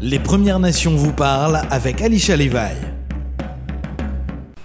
Les Premières Nations vous parlent avec Alicia Levi.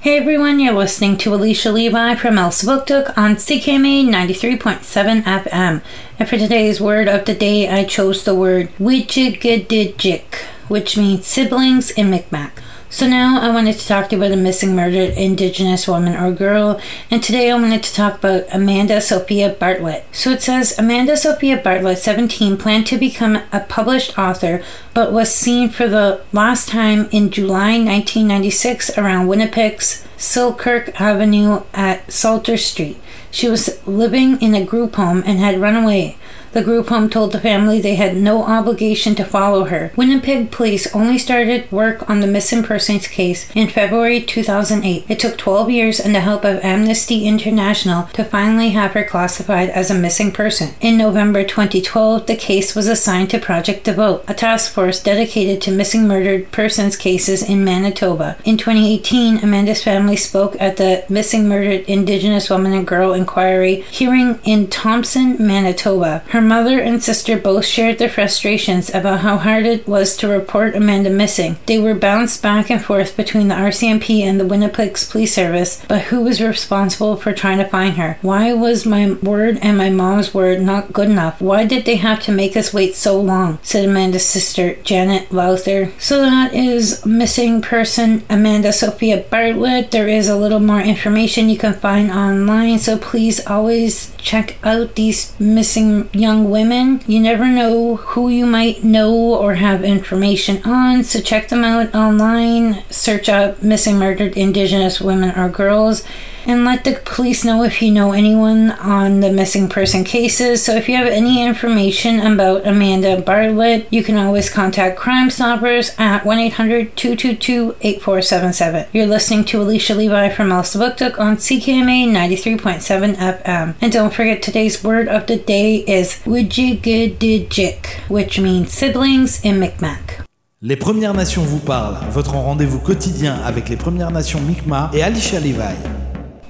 Hey everyone, you're listening to Alicia Levi from El on CKMA 93.7 FM. And for today's word of the day, I chose the word Widjigidijik, which means siblings in Micmac. So now I wanted to talk to you about a missing murdered Indigenous woman or girl, and today I wanted to talk about Amanda Sophia Bartlett. So it says Amanda Sophia Bartlett, 17, planned to become a published author, but was seen for the last time in July 1996 around Winnipeg's Selkirk Avenue at Salter Street. She was living in a group home and had run away. The group home told the family they had no obligation to follow her. Winnipeg police only started work on the missing persons case in February 2008. It took 12 years and the help of Amnesty International to finally have her classified as a missing person. In November 2012, the case was assigned to Project Devote, a task force dedicated to missing murdered persons cases in Manitoba. In 2018, Amanda's family spoke at the Missing Murdered Indigenous Woman and Girl Inquiry hearing in Thompson, Manitoba. Her mother and sister both shared their frustrations about how hard it was to report Amanda missing. They were bounced back and forth between the RCMP and the Winnipeg Police Service, but who was responsible for trying to find her? Why was my word and my mom's word not good enough? Why did they have to make us wait so long? said Amanda's sister, Janet Lowther. So that is missing person Amanda Sophia Bartlett. There is a little more information you can find online, so please always check out these missing young young women. You never know who you might know or have information on, so check them out online. Search up missing murdered Indigenous women or girls and let the police know if you know anyone on the missing person cases. So if you have any information about Amanda Bartlett, you can always contact Crime Stoppers at 1 800 222 8477. You're listening to Alicia Levi from Elsipogtog on CKMA 93.7 FM. And don't forget today's word of the day is Widjigidijik, which means siblings in Micmac. Les Premières Nations vous parlent, votre rendez-vous quotidien avec les Premières Nations Mi'kmaq et Alicia Levi.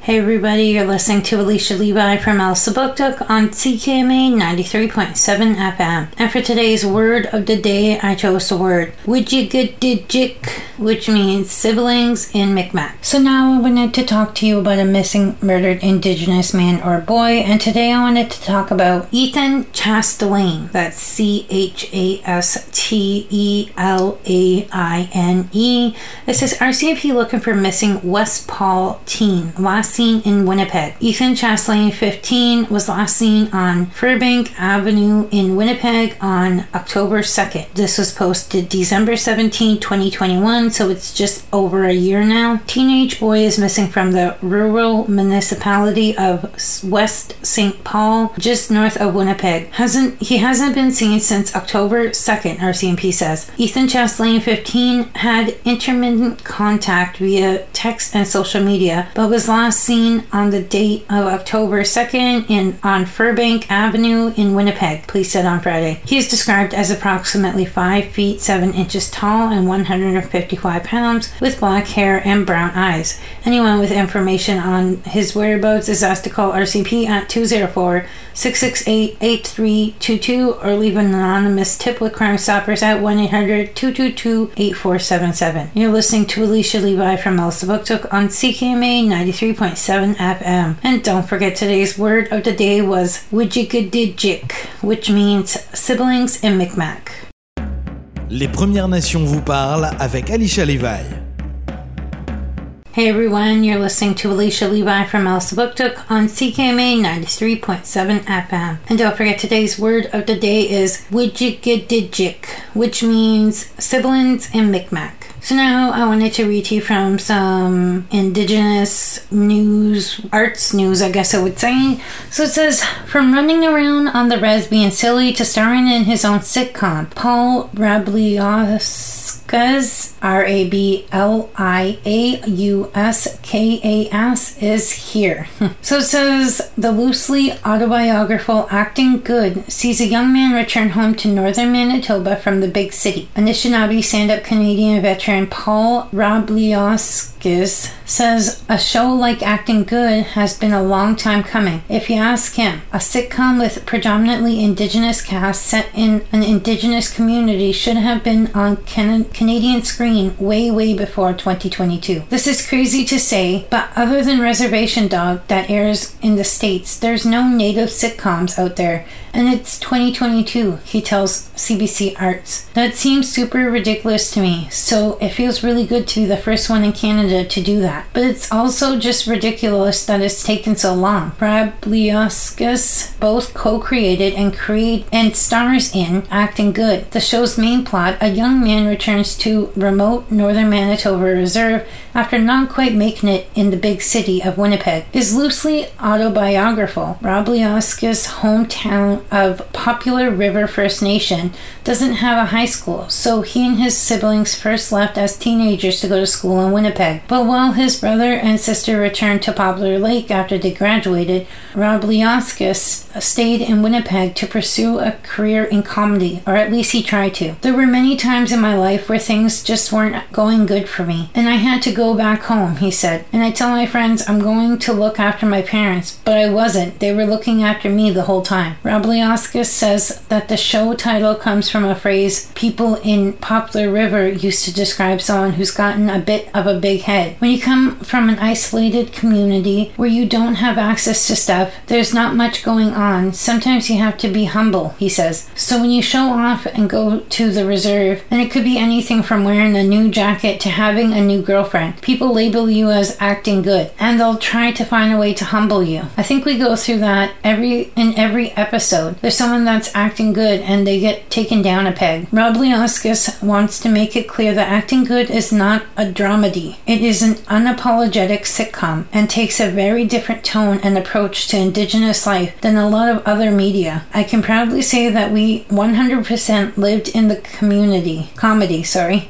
Hey everybody, you're listening to Alicia Levi from Elsipogtog on CKMA 93.7 FM. And for today's word of the day, I chose the word Widjigidijik, which means siblings in Micmac. So now I wanted to talk to you about a missing murdered indigenous man or boy, and today I wanted to talk about Ethan Chastelaine. That's C H A S T E L A I N E. It says RCMP looking for missing West Paul teen. Last seen in Winnipeg. Ethan Chastelaine, 15, was last seen on Furbank Avenue in Winnipeg on October 2nd. This was posted December 17, 2021, so it's just over a year now. Teenage boy is missing from the rural municipality of West St. Paul, just north of Winnipeg. Hasn't he hasn't been seen since October 2nd, RCMP says. Ethan Chastelaine, 15, had intermittent contact via text and social media, but was last seen on the date of October 2nd in on Furbank Avenue in Winnipeg, police said on Friday. He is described as approximately 5 feet 7 inches tall and 155 pounds with black hair and brown eyes. Anyone with information on his whereabouts is asked to call RCP at 204 668 8322 or leave an anonymous tip with Crime Stoppers at 1 800 222 8477. You're listening to Alicia Levi from Elsipogtog on CKMA 93.7 FM. And don't forget today's word of the day was Widjigidijik, which means siblings in Micmac. Les Premières Nations vous parlent avec Alicia Levi. Hey everyone, you're listening to Alicia Levi from El Sabuktuk on CKMA 93.7 FM. And don't forget today's word of the day is Widjigidijik, which means siblings in Micmac. So now I wanted to read to you from some indigenous news, arts news, I guess I would say. So it says, from running around on the res being silly to starring in his own sitcom, Paul Rabliauskas, R A B L I A U S K A S, is here. so it says the loosely autobiographical Acting Good sees a young man return home to northern Manitoba from the big city. Anishinaabe stand up Canadian veteran Paul Rabliauskas says a show like Acting Good has been a long time coming. If you ask him, a sitcom with predominantly indigenous cast set in an indigenous community should have been on can- Canadian screen way, way before 2022. This is crazy to say, but other than Reservation Dog that airs in the States, there's no native sitcoms out there and it's 2022, he tells CBC Arts. That seems super ridiculous to me, so it feels really good to be the first one in Canada to do that. But it's also just ridiculous that it's taken so long. Rabliauskas both co-created and create and stars in Acting Good. The show's main plot, a young man returns to remote northern Manitoba Reserve after not quite making it in the big city of Winnipeg, is loosely autobiographical. Rabliauskas' hometown of Poplar River First Nation doesn't have a high school, so he and his siblings first left as teenagers to go to school in Winnipeg. But while his brother and sister returned to Poplar Lake after they graduated, Rabliauskas stayed in Winnipeg to pursue a career in comedy, or at least he tried to. There were many times in my life where things just weren't going good for me, and I had to go back home, he said. And I tell my friends I'm going to look after my parents, but I wasn't. They were looking after me the whole time. Rabliauskas says that the show title comes from a phrase people in Poplar River used to describe someone who's gotten a bit of a big head. When you come from an isolated community where you don't have access to stuff, there's not much going on. Sometimes you have to be humble, he says. So when you show off and go to the reserve, and it could be anything from wearing a new jacket to having a new girlfriend, people label you as acting good, and they'll try to find a way to humble you. I think we go through that every in every episode. There's someone that's acting good and they get taken down a peg. Rabliauskas wants to make it clear that acting good is not a dramedy. It is an unapologetic sitcom and takes a very different tone and approach to indigenous life than a lot of other media. I can proudly say that we 100% lived in the community comedy, sorry.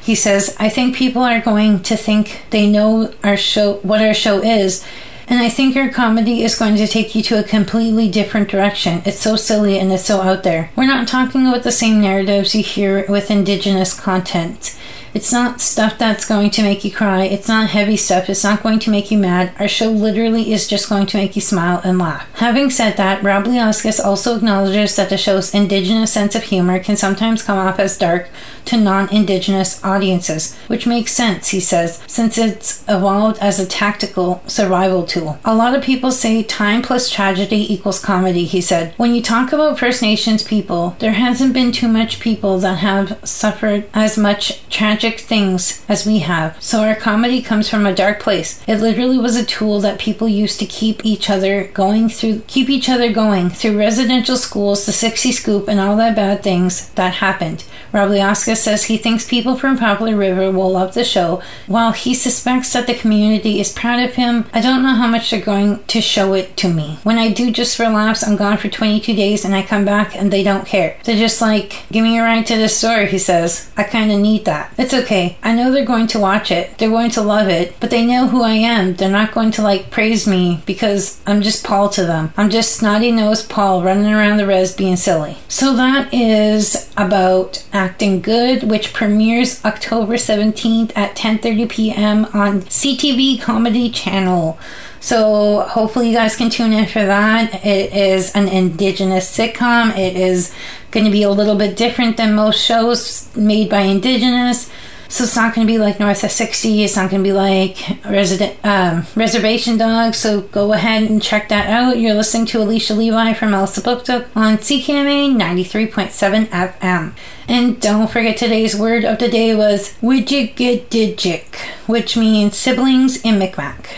He says, I think people are going to think they know our show what our show is and I think our comedy is going to take you to a completely different direction. It's so silly and it's so out there. We're not talking about the same narratives you hear with indigenous content. It's not stuff that's going to make you cry. It's not heavy stuff. It's not going to make you mad. Our show literally is just going to make you smile and laugh. Having said that, Rob Rabliauskas also acknowledges that the show's indigenous sense of humor can sometimes come off as dark to non indigenous audiences, which makes sense, he says, since it's evolved as a tactical survival tool. A lot of people say time plus tragedy equals comedy, he said. When you talk about First Nations people, there hasn't been too much people that have suffered as much tragic things as we have. So our comedy comes from a dark place. It literally was a tool that people used to keep each other going through, keep each other going through residential schools, the 60 scoop, and all that bad things that happened. Says he thinks people from Poplar River will love the show. While he suspects that the community is proud of him, I don't know how much they're going to show it to me. When I do just laughs, I'm gone for 22 days and I come back and they don't care. They're just like, give me a ride to the store, he says. I kind of need that. It's okay. I know they're going to watch it. They're going to love it, but they know who I am. They're not going to like praise me because I'm just Paul to them. I'm just snotty nosed Paul running around the res being silly. So that is about acting good, which premieres October 17th at 10:30 p.m. on CTV Comedy Channel. So hopefully you guys can tune in for that. It is an indigenous sitcom. It is going to be a little bit different than most shows made by indigenous. So it's not going to be like North of 60. It's not going to be like resident um, Reservation Dogs. So go ahead and check that out. You're listening to Alicia Levi from Elsa Booktook on CKMA 93.7 FM. And don't forget today's word of the day was Widjigidijik, which means siblings in Micmac.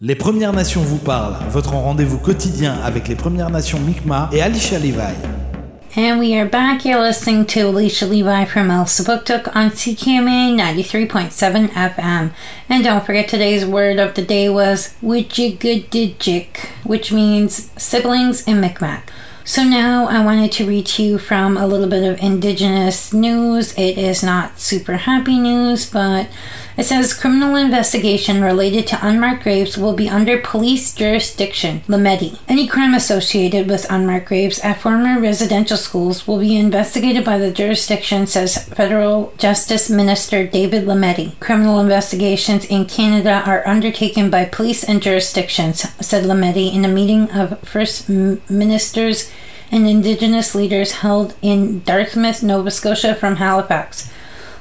Les Premières Nations vous parlent, votre rendez-vous quotidien avec les Premières Nations Mi'kmaq et Alicia Levi. And we are back here listening to Alicia Levi from Elsipogtog on CKMA 93.7 FM. And don't forget today's word of the day was Widjigudijik, which means siblings in Micmac. So now I wanted to read to you from a little bit of Indigenous news. It is not super happy news, but it says criminal investigation related to unmarked graves will be under police jurisdiction, Lametti. Any crime associated with unmarked graves at former residential schools will be investigated by the jurisdiction, says Federal Justice Minister David Lametti. Criminal investigations in Canada are undertaken by police and jurisdictions, said Lametti in a meeting of First Ministers and Indigenous leaders held in Dartmouth, Nova Scotia from Halifax.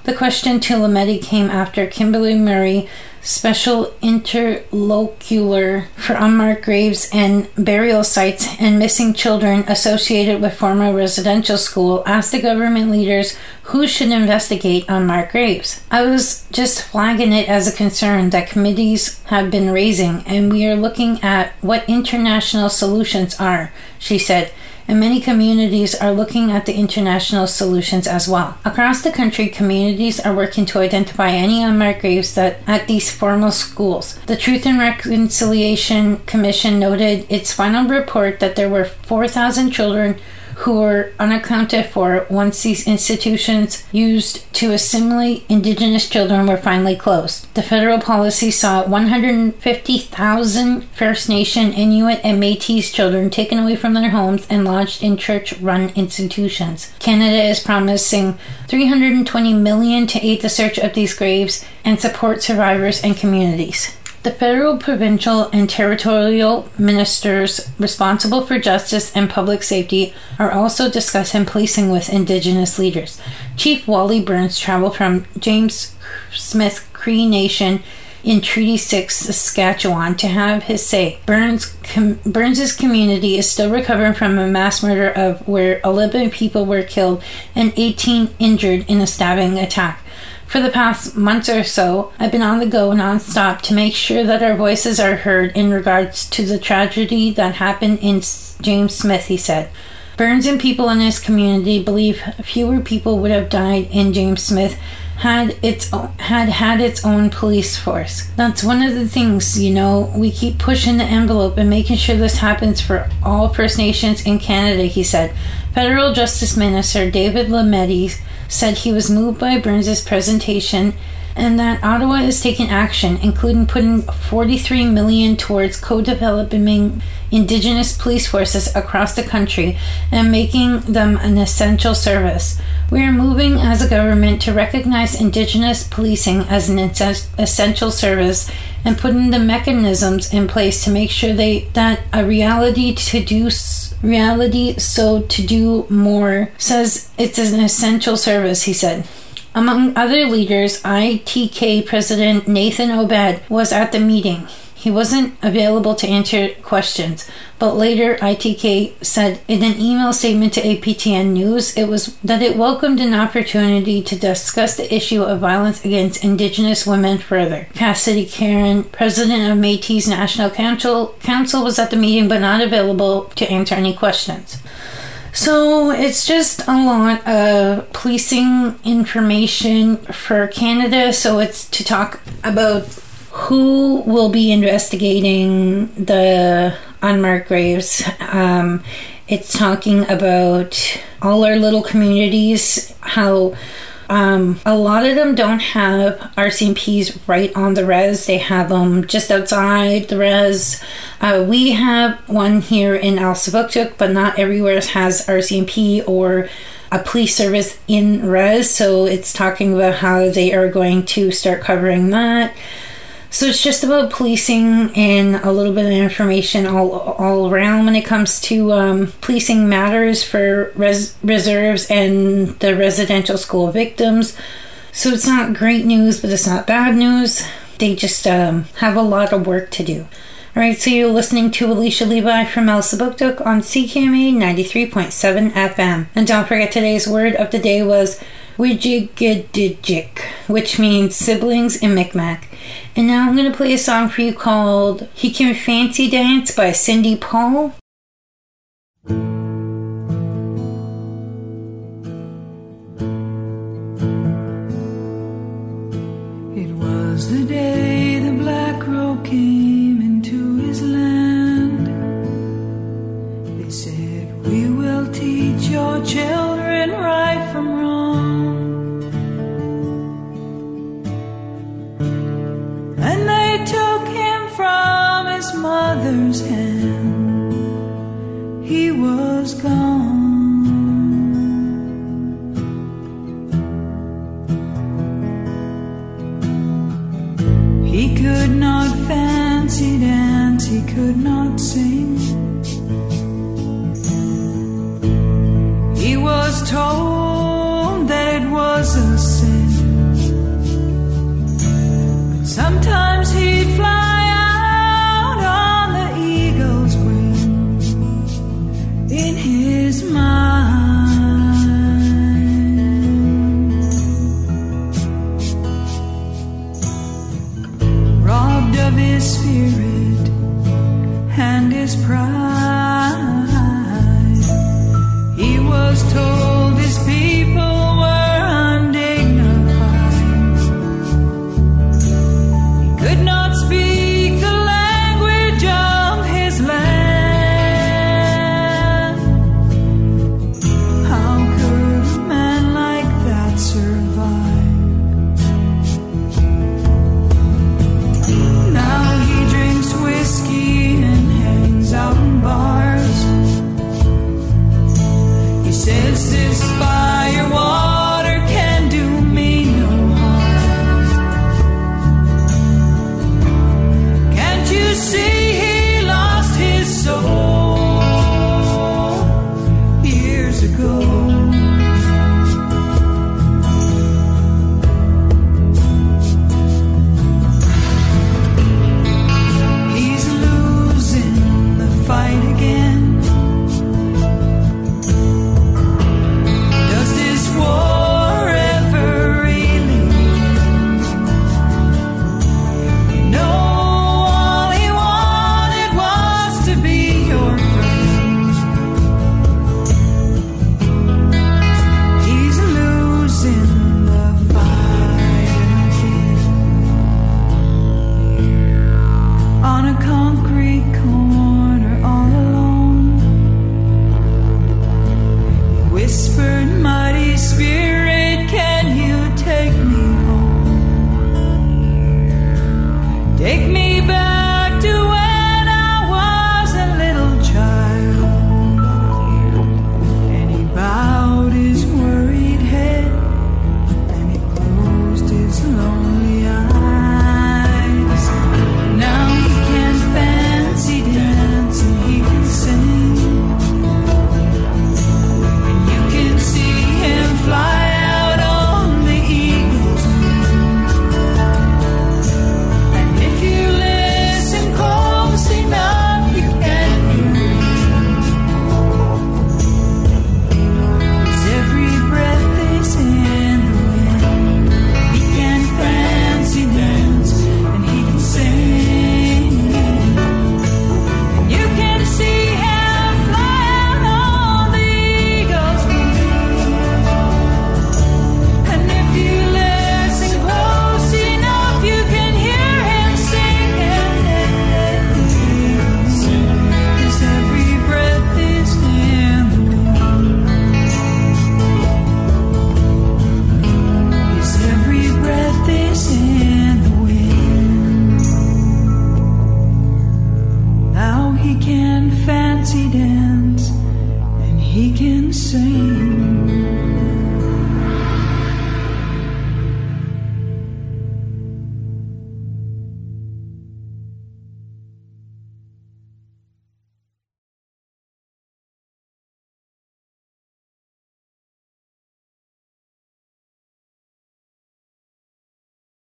The question to Lametti came after Kimberly Murray, special interlocutor for unmarked graves and burial sites and missing children associated with former residential school, asked the government leaders who should investigate unmarked graves. I was just flagging it as a concern that committees have been raising, and we are looking at what international solutions are, she said and many communities are looking at the international solutions as well. Across the country, communities are working to identify any unmarked graves that at these formal schools. The Truth and Reconciliation Commission noted its final report that there were 4,000 children who were unaccounted for once these institutions used to assimilate indigenous children were finally closed. The federal policy saw 150,000 First Nation, Inuit, and Metis children taken away from their homes and lodged in church-run institutions. Canada is promising 320 million to aid the search of these graves and support survivors and communities. The federal, provincial, and territorial ministers responsible for justice and public safety are also discussing policing with Indigenous leaders. Chief Wally Burns traveled from James Smith Cree Nation in Treaty 6, Saskatchewan, to have his say. Burns com- Burns's community is still recovering from a mass murder of where 11 people were killed and 18 injured in a stabbing attack. For the past months or so, I've been on the go nonstop to make sure that our voices are heard in regards to the tragedy that happened in James Smith, he said. Burns and people in his community believe fewer people would have died in James Smith had its own, had had its own police force. That's one of the things, you know, we keep pushing the envelope and making sure this happens for all First Nations in Canada, he said. Federal Justice Minister David Lametti said he was moved by Burns's presentation and that Ottawa is taking action, including putting 43 million towards co-developing indigenous police forces across the country and making them an essential service. We are moving as a government to recognize indigenous policing as an essential service and putting the mechanisms in place to make sure they that a reality to do reality so to do more says it's an essential service he said among other leaders, ITK President Nathan Obed was at the meeting. He wasn't available to answer questions, but later ITK said in an email statement to APTN News it was that it welcomed an opportunity to discuss the issue of violence against Indigenous women further. Cassidy Caron, president of Métis National Council, Council was at the meeting but not available to answer any questions. So it's just a lot of policing information for Canada. So it's to talk about who will be investigating the unmarked graves. Um, it's talking about all our little communities, how um, a lot of them don't have RCMPs right on the res. They have them just outside the res. Uh, we have one here in Elsipogtog, but not everywhere has RCMP or a police service in res. So it's talking about how they are going to start covering that. So it's just about policing and a little bit of information all all around when it comes to um, policing matters for res- reserves and the residential school victims. So it's not great news, but it's not bad news. They just um, have a lot of work to do. All right, so you're listening to Alicia Levi from Elsipogtog on CKMA 93.7 FM. And don't forget today's word of the day was Wijigidijik, which means siblings in Micmac. And now I'm going to play a song for you called He Can Fancy Dance by Cindy Paul. His spirit and his pride. He was told